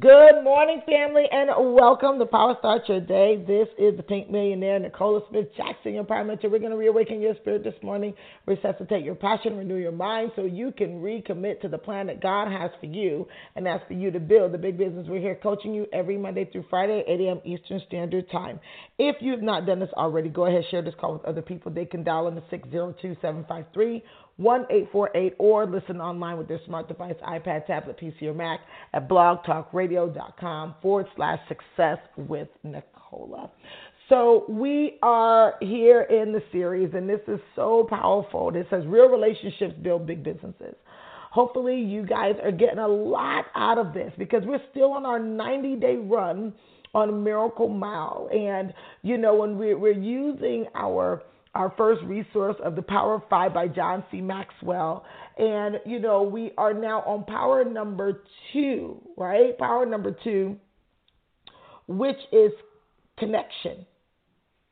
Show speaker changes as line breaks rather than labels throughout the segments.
Good morning, family, and welcome to Power Start Your Day. This is the Pink Millionaire, Nicola Smith Jackson, your empowerment. We're going to reawaken your spirit this morning, resuscitate your passion, renew your mind so you can recommit to the plan that God has for you, and that's for you to build the big business. We're here coaching you every Monday through Friday, 8 a.m. Eastern Standard Time. If you've not done this already, go ahead share this call with other people. They can dial in the 602 753 1848 or listen online with their smart device, iPad, tablet, PC, or Mac at blogtalkradio.com forward slash success with Nicola. So we are here in the series, and this is so powerful. This says real relationships build big businesses. Hopefully, you guys are getting a lot out of this because we're still on our 90 day run on Miracle Mile. And, you know, when we're using our our first resource of The Power of Five by John C. Maxwell. And, you know, we are now on power number two, right? Power number two, which is connection.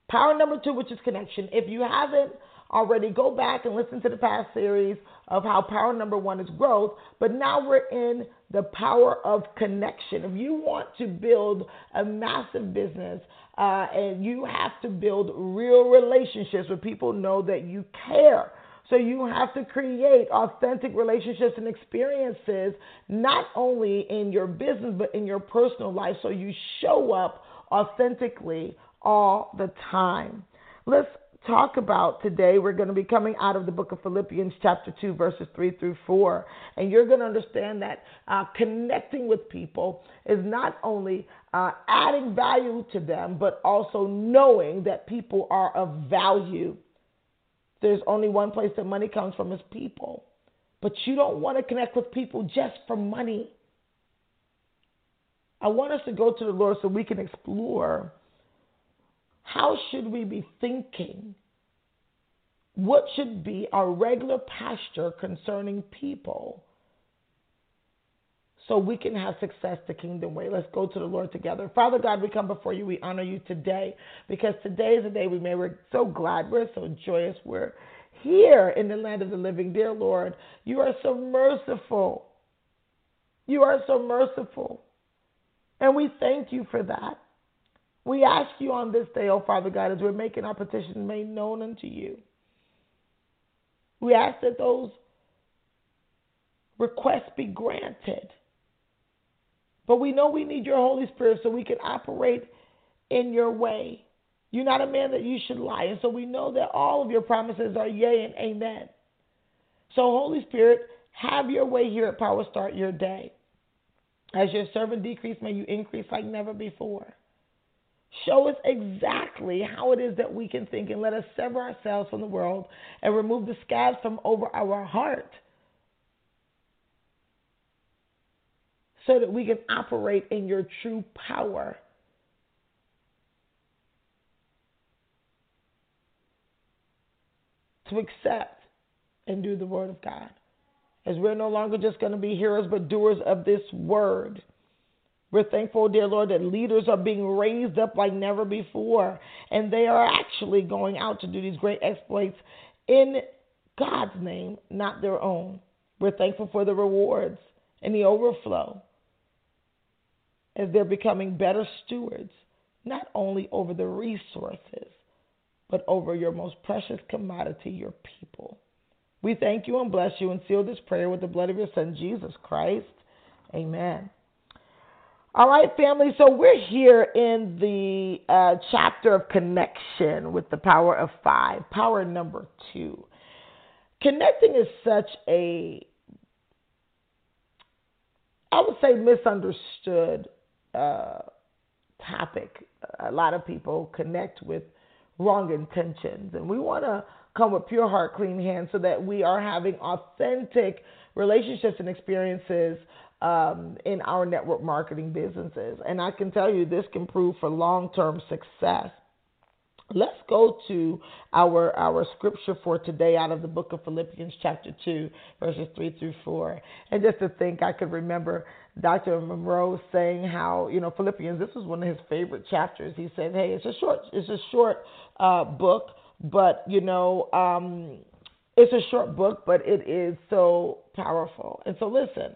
Power number two, which is connection. If you haven't already, go back and listen to the past series of how power number one is growth. But now we're in the power of connection. If you want to build a massive business, uh, and you have to build real relationships where people know that you care. So you have to create authentic relationships and experiences, not only in your business, but in your personal life. So you show up authentically all the time. Let's talk about today. We're going to be coming out of the book of Philippians, chapter 2, verses 3 through 4. And you're going to understand that uh, connecting with people is not only uh, adding value to them, but also knowing that people are of value. There's only one place that money comes from is people. But you don't want to connect with people just for money. I want us to go to the Lord so we can explore how should we be thinking? What should be our regular posture concerning people so we can have success the kingdom way? Let's go to the Lord together. Father God, we come before you. We honor you today because today is the day we made. We're so glad. We're so joyous. We're here in the land of the living. Dear Lord, you are so merciful. You are so merciful. And we thank you for that. We ask you on this day, oh Father God, as we're making our petition made known unto you. We ask that those requests be granted. But we know we need your Holy Spirit so we can operate in your way. You're not a man that you should lie. And so we know that all of your promises are yea and amen. So, Holy Spirit, have your way here at Power Start your day. As your servant decrease, may you increase like never before. Show us exactly how it is that we can think and let us sever ourselves from the world and remove the scabs from over our heart so that we can operate in your true power. To accept and do the word of God. As we're no longer just going to be hearers but doers of this word. We're thankful, dear Lord, that leaders are being raised up like never before, and they are actually going out to do these great exploits in God's name, not their own. We're thankful for the rewards and the overflow as they're becoming better stewards, not only over the resources, but over your most precious commodity, your people. We thank you and bless you and seal this prayer with the blood of your Son, Jesus Christ. Amen. All right, family. So we're here in the uh, chapter of connection with the power of five, power number two. Connecting is such a, I would say, misunderstood uh, topic. A lot of people connect with wrong intentions, and we want to come with pure heart, clean hands, so that we are having authentic relationships and experiences um, in our network marketing businesses. And I can tell you this can prove for long term success. Let's go to our our scripture for today out of the book of Philippians chapter 2 verses 3 through 4. And just to think I could remember Dr. Munroe saying how, you know, Philippians this was one of his favorite chapters. He said, "Hey, it's a short it's a short uh, book, but you know, um, it's a short book, but it is so powerful." And so listen,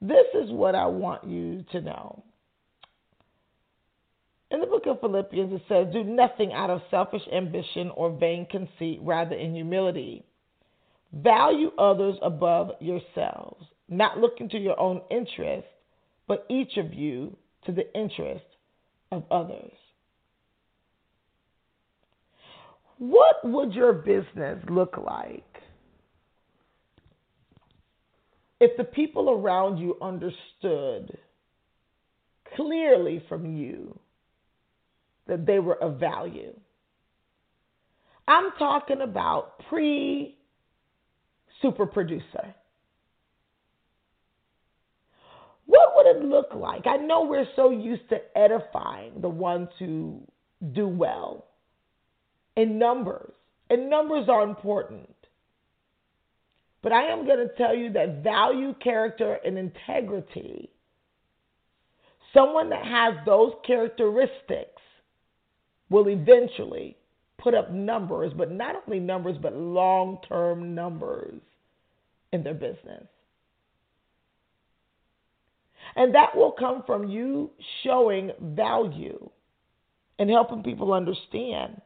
this is what I want you to know. In the book of Philippians, it says, Do nothing out of selfish ambition or vain conceit, rather in humility. Value others above yourselves, not looking to your own interest, but each of you to the interest of others. What would your business look like if the people around you understood clearly from you that they were of value. I'm talking about pre super producer. What would it look like? I know we're so used to edifying the ones who do well in numbers, and numbers are important. But I am going to tell you that value, character, and integrity, someone that has those characteristics will eventually put up numbers, but not only numbers, but long term numbers in their business. And that will come from you showing value and helping people understand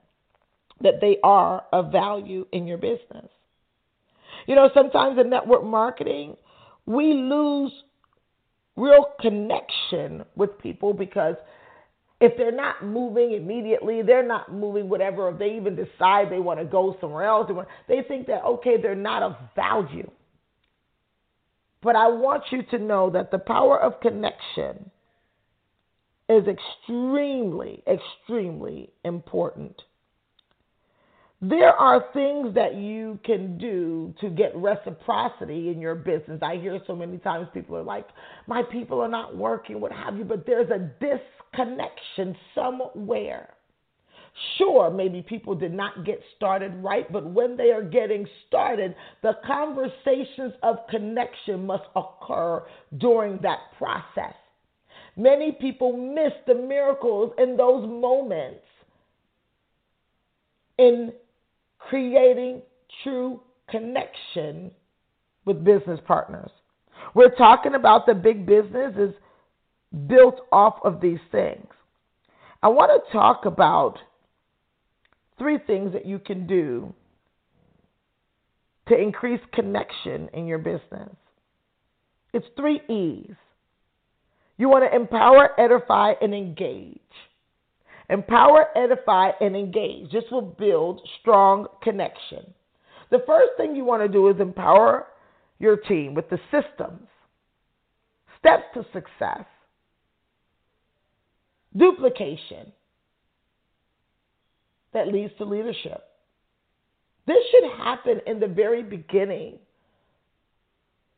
that they are of value in your business. You know, sometimes in network marketing, we lose real connection with people because if they're not moving immediately, they're not moving whatever, if they even decide they want to go somewhere else, they think that, okay, they're not of value. But I want you to know that the power of connection is extremely, extremely important. There are things that you can do to get reciprocity in your business. I hear so many times people are like, my people are not working, what have you, but there's a disconnection somewhere. Sure, maybe people did not get started right, but when they are getting started, the conversations of connection must occur during that process. Many people miss the miracles in those moments in creating true connection with business partners. We're talking about the big business is built off of these things. I want to talk about three things that you can do to increase connection in your business. It's three E's. You want to empower, edify, and engage. Empower, edify, and engage. This will build strong connection. The first thing you want to do is empower your team with the systems, steps to success, duplication that leads to leadership. This should happen in the very beginning.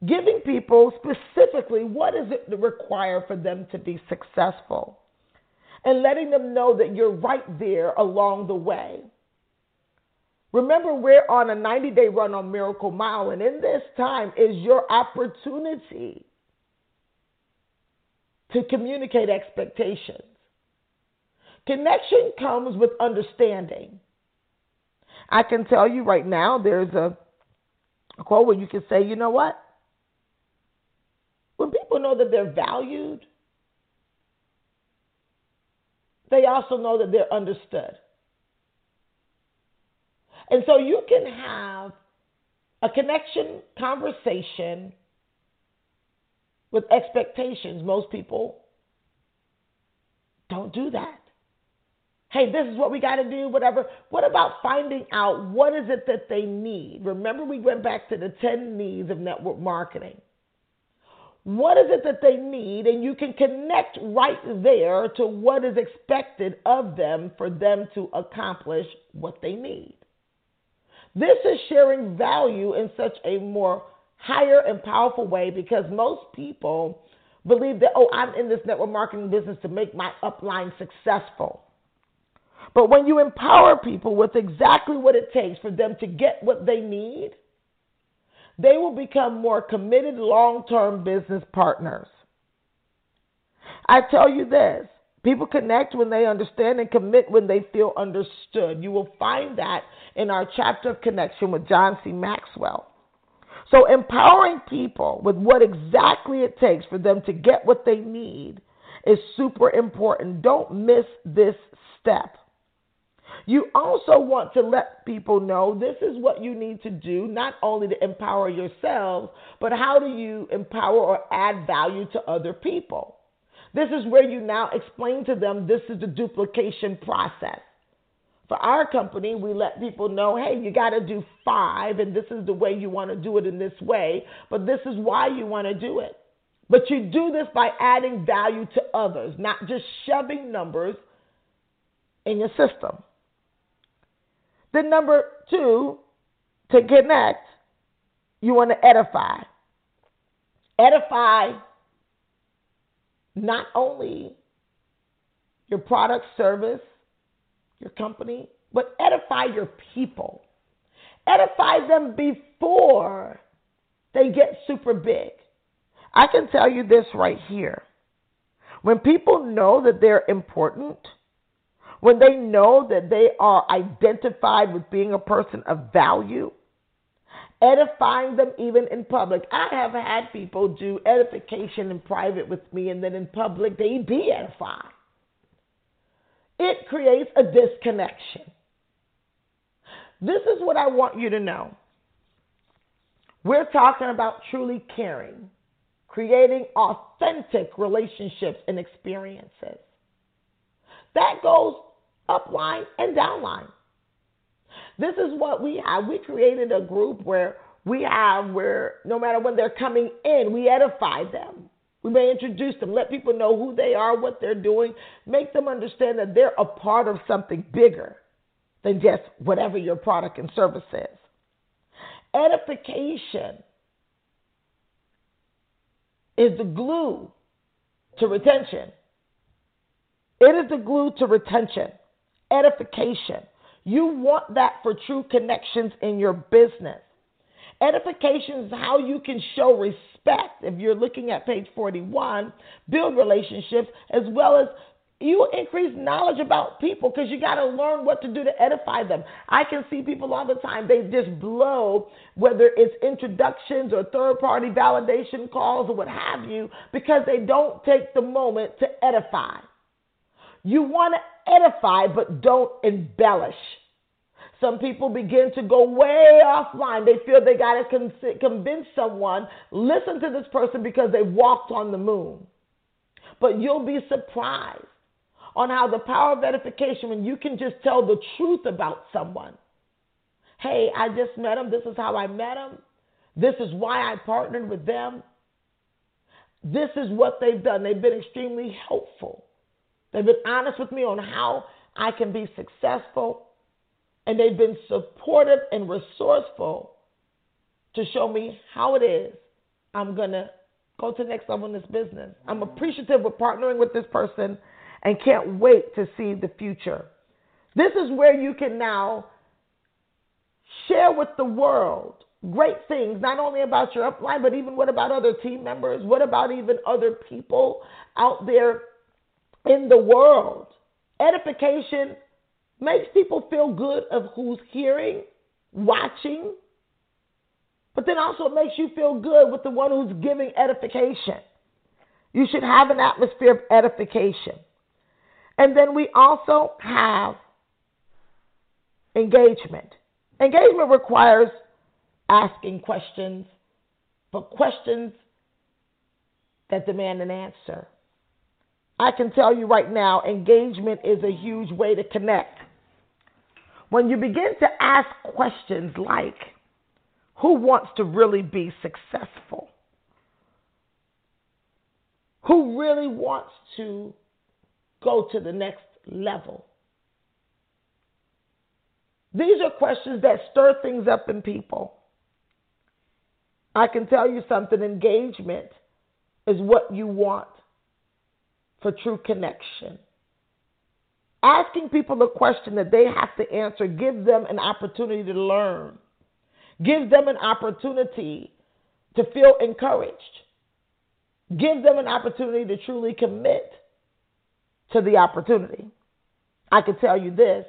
Giving people specifically what does it require for them to be successful and letting them know that you're right there along the way. Remember, we're on a 90 day run on Miracle Mile, and in this time is your opportunity to communicate expectations. Connection comes with understanding. I can tell you right now, there's a, a quote where you can say, you know what? When people know that they're valued, they also know that they're understood. And so you can have a connection conversation with expectations. Most people don't do that. Hey, this is what we got to do, whatever. What about finding out what is it that they need? Remember, we went back to the 10 needs of network marketing. What is it that they need? And you can connect right there to what is expected of them for them to accomplish what they need. This is sharing value in such a more higher and powerful way because most people believe that, oh, I'm in this network marketing business to make my upline successful. But when you empower people with exactly what it takes for them to get what they need, they will become more committed long term business partners. I tell you this people connect when they understand and commit when they feel understood. You will find that in our chapter of connection with John C. Maxwell. So, empowering people with what exactly it takes for them to get what they need is super important. Don't miss this step. You also want to let people know this is what you need to do, not only to empower yourselves, but how do you empower or add value to other people. This is where you now explain to them this is the duplication process. For our company, we let people know, hey, you got to do five, and this is the way you want to do it in this way, but this is why you want to do it. But you do this by adding value to others, not just shoving numbers in your system. Then, number two, to connect, you want to edify. Edify not only your product, service, your company, but edify your people. Edify them before they get super big. I can tell you this right here. When people know that they're important, when they know that they are identified with being a person of value, edifying them even in public. I have had people do edification in private with me, and then in public, they de edify. It creates a disconnection. This is what I want you to know. We're talking about truly caring, creating authentic relationships and experiences. That goes upline and downline. This is what we have. We created a group where we have where no matter when they're coming in, we edify them. We may introduce them, let people know who they are, what they're doing, make them understand that they're a part of something bigger than just whatever your product and service is. Edification is the glue to retention. It is the glue to retention edification. You want that for true connections in your business. Edification is how you can show respect. If you're looking at page 41, build relationships as well as you increase knowledge about people because you got to learn what to do to edify them. I can see people all the time, they just blow, whether it's introductions or third party validation calls or what have you, because they don't take the moment to edify. You want to edify, but don't embellish. Some people begin to go way offline. They feel they got to convince someone, listen to this person because they walked on the moon. But you'll be surprised on how the power of edification, when you can just tell the truth about someone. Hey, I just met him. This is how I met him. This is why I partnered with them. This is what they've done. They've been extremely helpful. They've been honest with me on how I can be successful, and they've been supportive and resourceful to show me how it is I'm going to go to the next level in this business. I'm mm-hmm. appreciative of partnering with this person and can't wait to see the future. This is where you can now share with the world great things, not only about your upline, but even what about other team members? What about even other people out there in the world. Edification makes people feel good of who's hearing, watching, but then also it makes you feel good with the one who's giving edification. You should have an atmosphere of edification. And then we also have engagement. Engagement requires asking questions, but questions that demand an answer. I can tell you right now, engagement is a huge way to connect. When you begin to ask questions like, who wants to really be successful? Who really wants to go to the next level? These are questions that stir things up in people. I can tell you something engagement is what you want for true connection. Asking people a question that they have to answer gives them an opportunity to learn, gives them an opportunity to feel encouraged, gives them an opportunity to truly commit to the opportunity. I can tell you this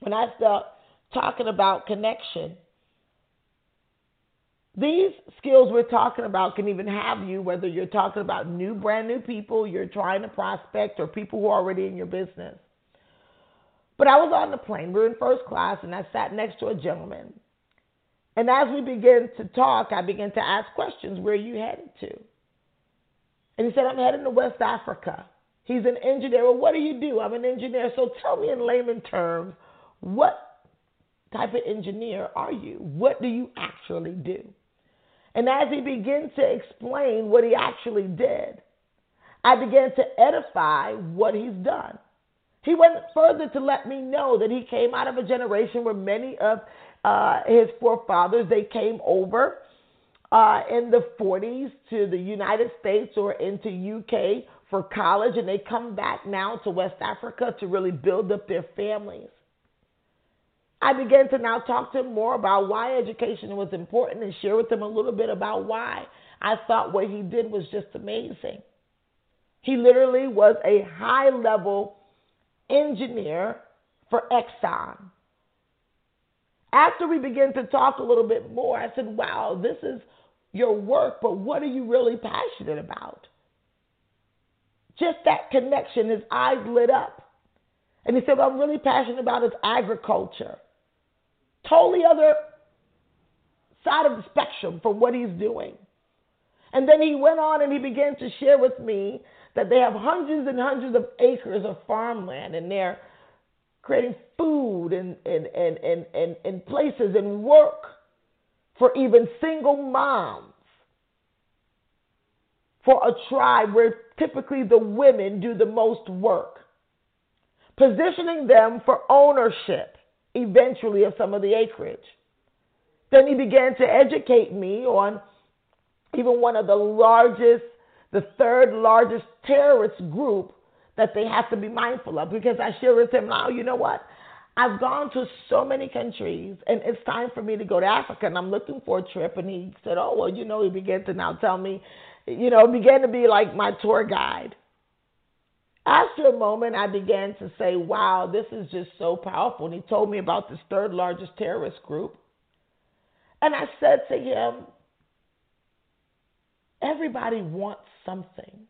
when I start talking about connection, these skills we're talking about can even have you, whether you're talking about new, brand new people you're trying to prospect or people who are already in your business. But I was on the plane, we were in first class, and I sat next to a gentleman. And as we began to talk, I began to ask questions Where are you headed to? And he said, I'm heading to West Africa. He's an engineer. Well, what do you do? I'm an engineer. So tell me in layman terms, what type of engineer are you? What do you actually do? And as he began to explain what he actually did, I began to edify what he's done. He went further to let me know that he came out of a generation where many of uh, his forefathers they came over uh, in the 40s to the United States or into UK for college, and they come back now to West Africa to really build up their families. I began to now talk to him more about why education was important and share with him a little bit about why I thought what he did was just amazing. He literally was a high level engineer for Exxon. After we began to talk a little bit more, I said, Wow, this is your work, but what are you really passionate about? Just that connection, his eyes lit up. And he said, What I'm really passionate about is agriculture. Totally other side of the spectrum from what he's doing. And then he went on and he began to share with me that they have hundreds and hundreds of acres of farmland and they're creating food and, and, and, and, and, and places and work for even single moms for a tribe where typically the women do the most work, positioning them for ownership eventually of some of the acreage. Then he began to educate me on even one of the largest, the third largest terrorist group that they have to be mindful of because I share with him now, you know what? I've gone to so many countries and it's time for me to go to Africa and I'm looking for a trip. And he said, Oh, well, you know, he began to now tell me, you know, began to be like my tour guide. After a moment, I began to say, wow, this is just so powerful. And he told me about this third largest terrorist group. And I said to him, everybody wants something.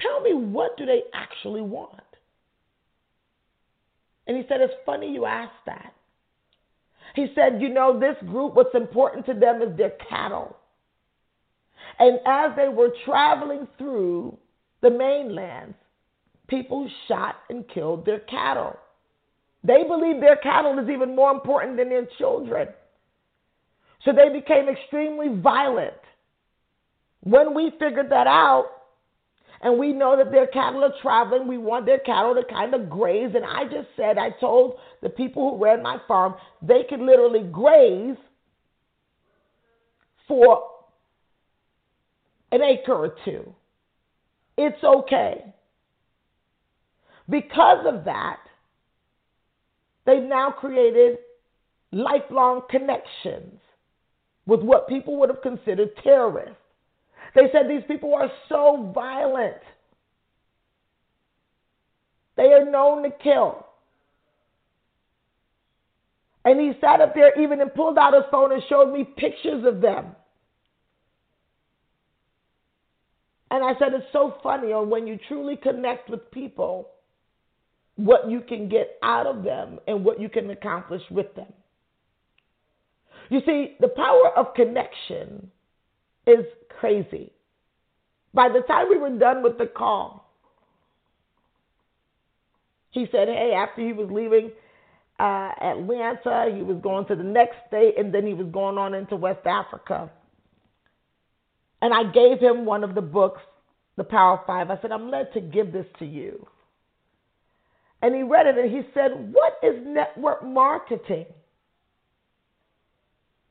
Tell me, what do they actually want? And he said, It's funny you asked that. He said, You know, this group, what's important to them is their cattle. And as they were traveling through the mainlands, people shot and killed their cattle. They believe their cattle is even more important than their children. So they became extremely violent. When we figured that out, and we know that their cattle are traveling, we want their cattle to kind of graze. And I just said, I told the people who ran my farm, they could literally graze for an acre or two. It's okay. Because of that, they've now created lifelong connections with what people would have considered terrorists. They said these people are so violent. They are known to kill. And he sat up there even and pulled out his phone and showed me pictures of them. And I said, it's so funny when you truly connect with people, what you can get out of them and what you can accomplish with them. You see, the power of connection is crazy. By the time we were done with the call, he said, Hey, after he was leaving uh, Atlanta, he was going to the next state, and then he was going on into West Africa. And I gave him one of the books, The Power of Five. I said, I'm led to give this to you. And he read it and he said, What is network marketing?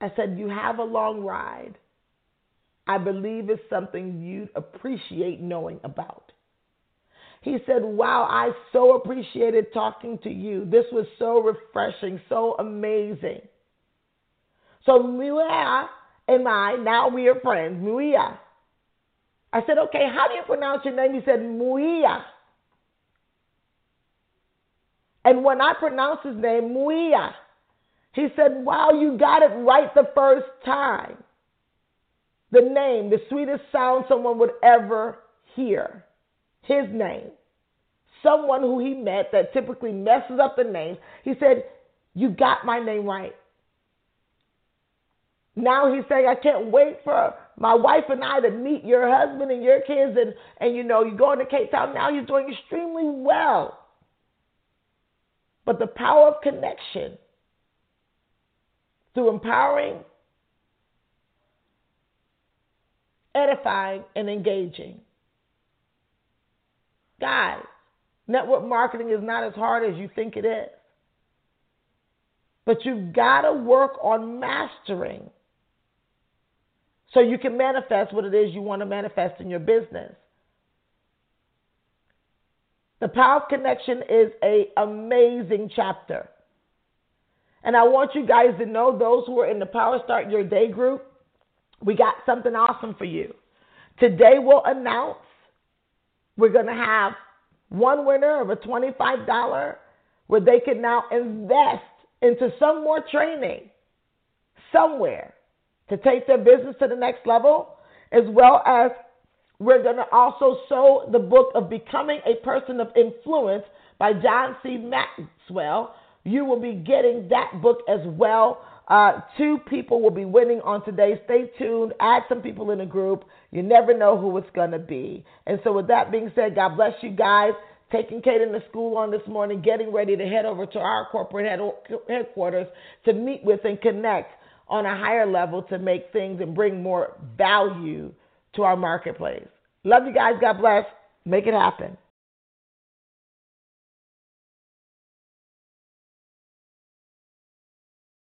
I said, You have a long ride. I believe it's something you'd appreciate knowing about. He said, Wow, I so appreciated talking to you. This was so refreshing, so amazing. So, Muia and I, now we are friends. Muia. I said, Okay, how do you pronounce your name? He said, Muia. And when I pronounced his name, Muia, he said, Wow, you got it right the first time. The name, the sweetest sound someone would ever hear. His name. Someone who he met that typically messes up the name. He said, You got my name right. Now he's saying, I can't wait for my wife and I to meet your husband and your kids. And, and you know, you're going to Cape Town. Now you're doing extremely well. But the power of connection through empowering, edifying, and engaging. Guys, network marketing is not as hard as you think it is. But you've got to work on mastering so you can manifest what it is you want to manifest in your business. The power of connection is an amazing chapter. And I want you guys to know, those who are in the Power Start Your Day group, we got something awesome for you. Today we'll announce we're going to have one winner of a $25 where they can now invest into some more training somewhere to take their business to the next level, as well as we're going to also sow the book of Becoming a Person of Influence by John C. Maxwell. You will be getting that book as well. Uh, two people will be winning on today. Stay tuned. Add some people in the group. You never know who it's going to be. And so, with that being said, God bless you guys. Taking Kaden to school on this morning, getting ready to head over to our corporate head, headquarters to meet with and connect on a higher level to make things and bring more value to our marketplace. Love you guys. God bless. Make it happen.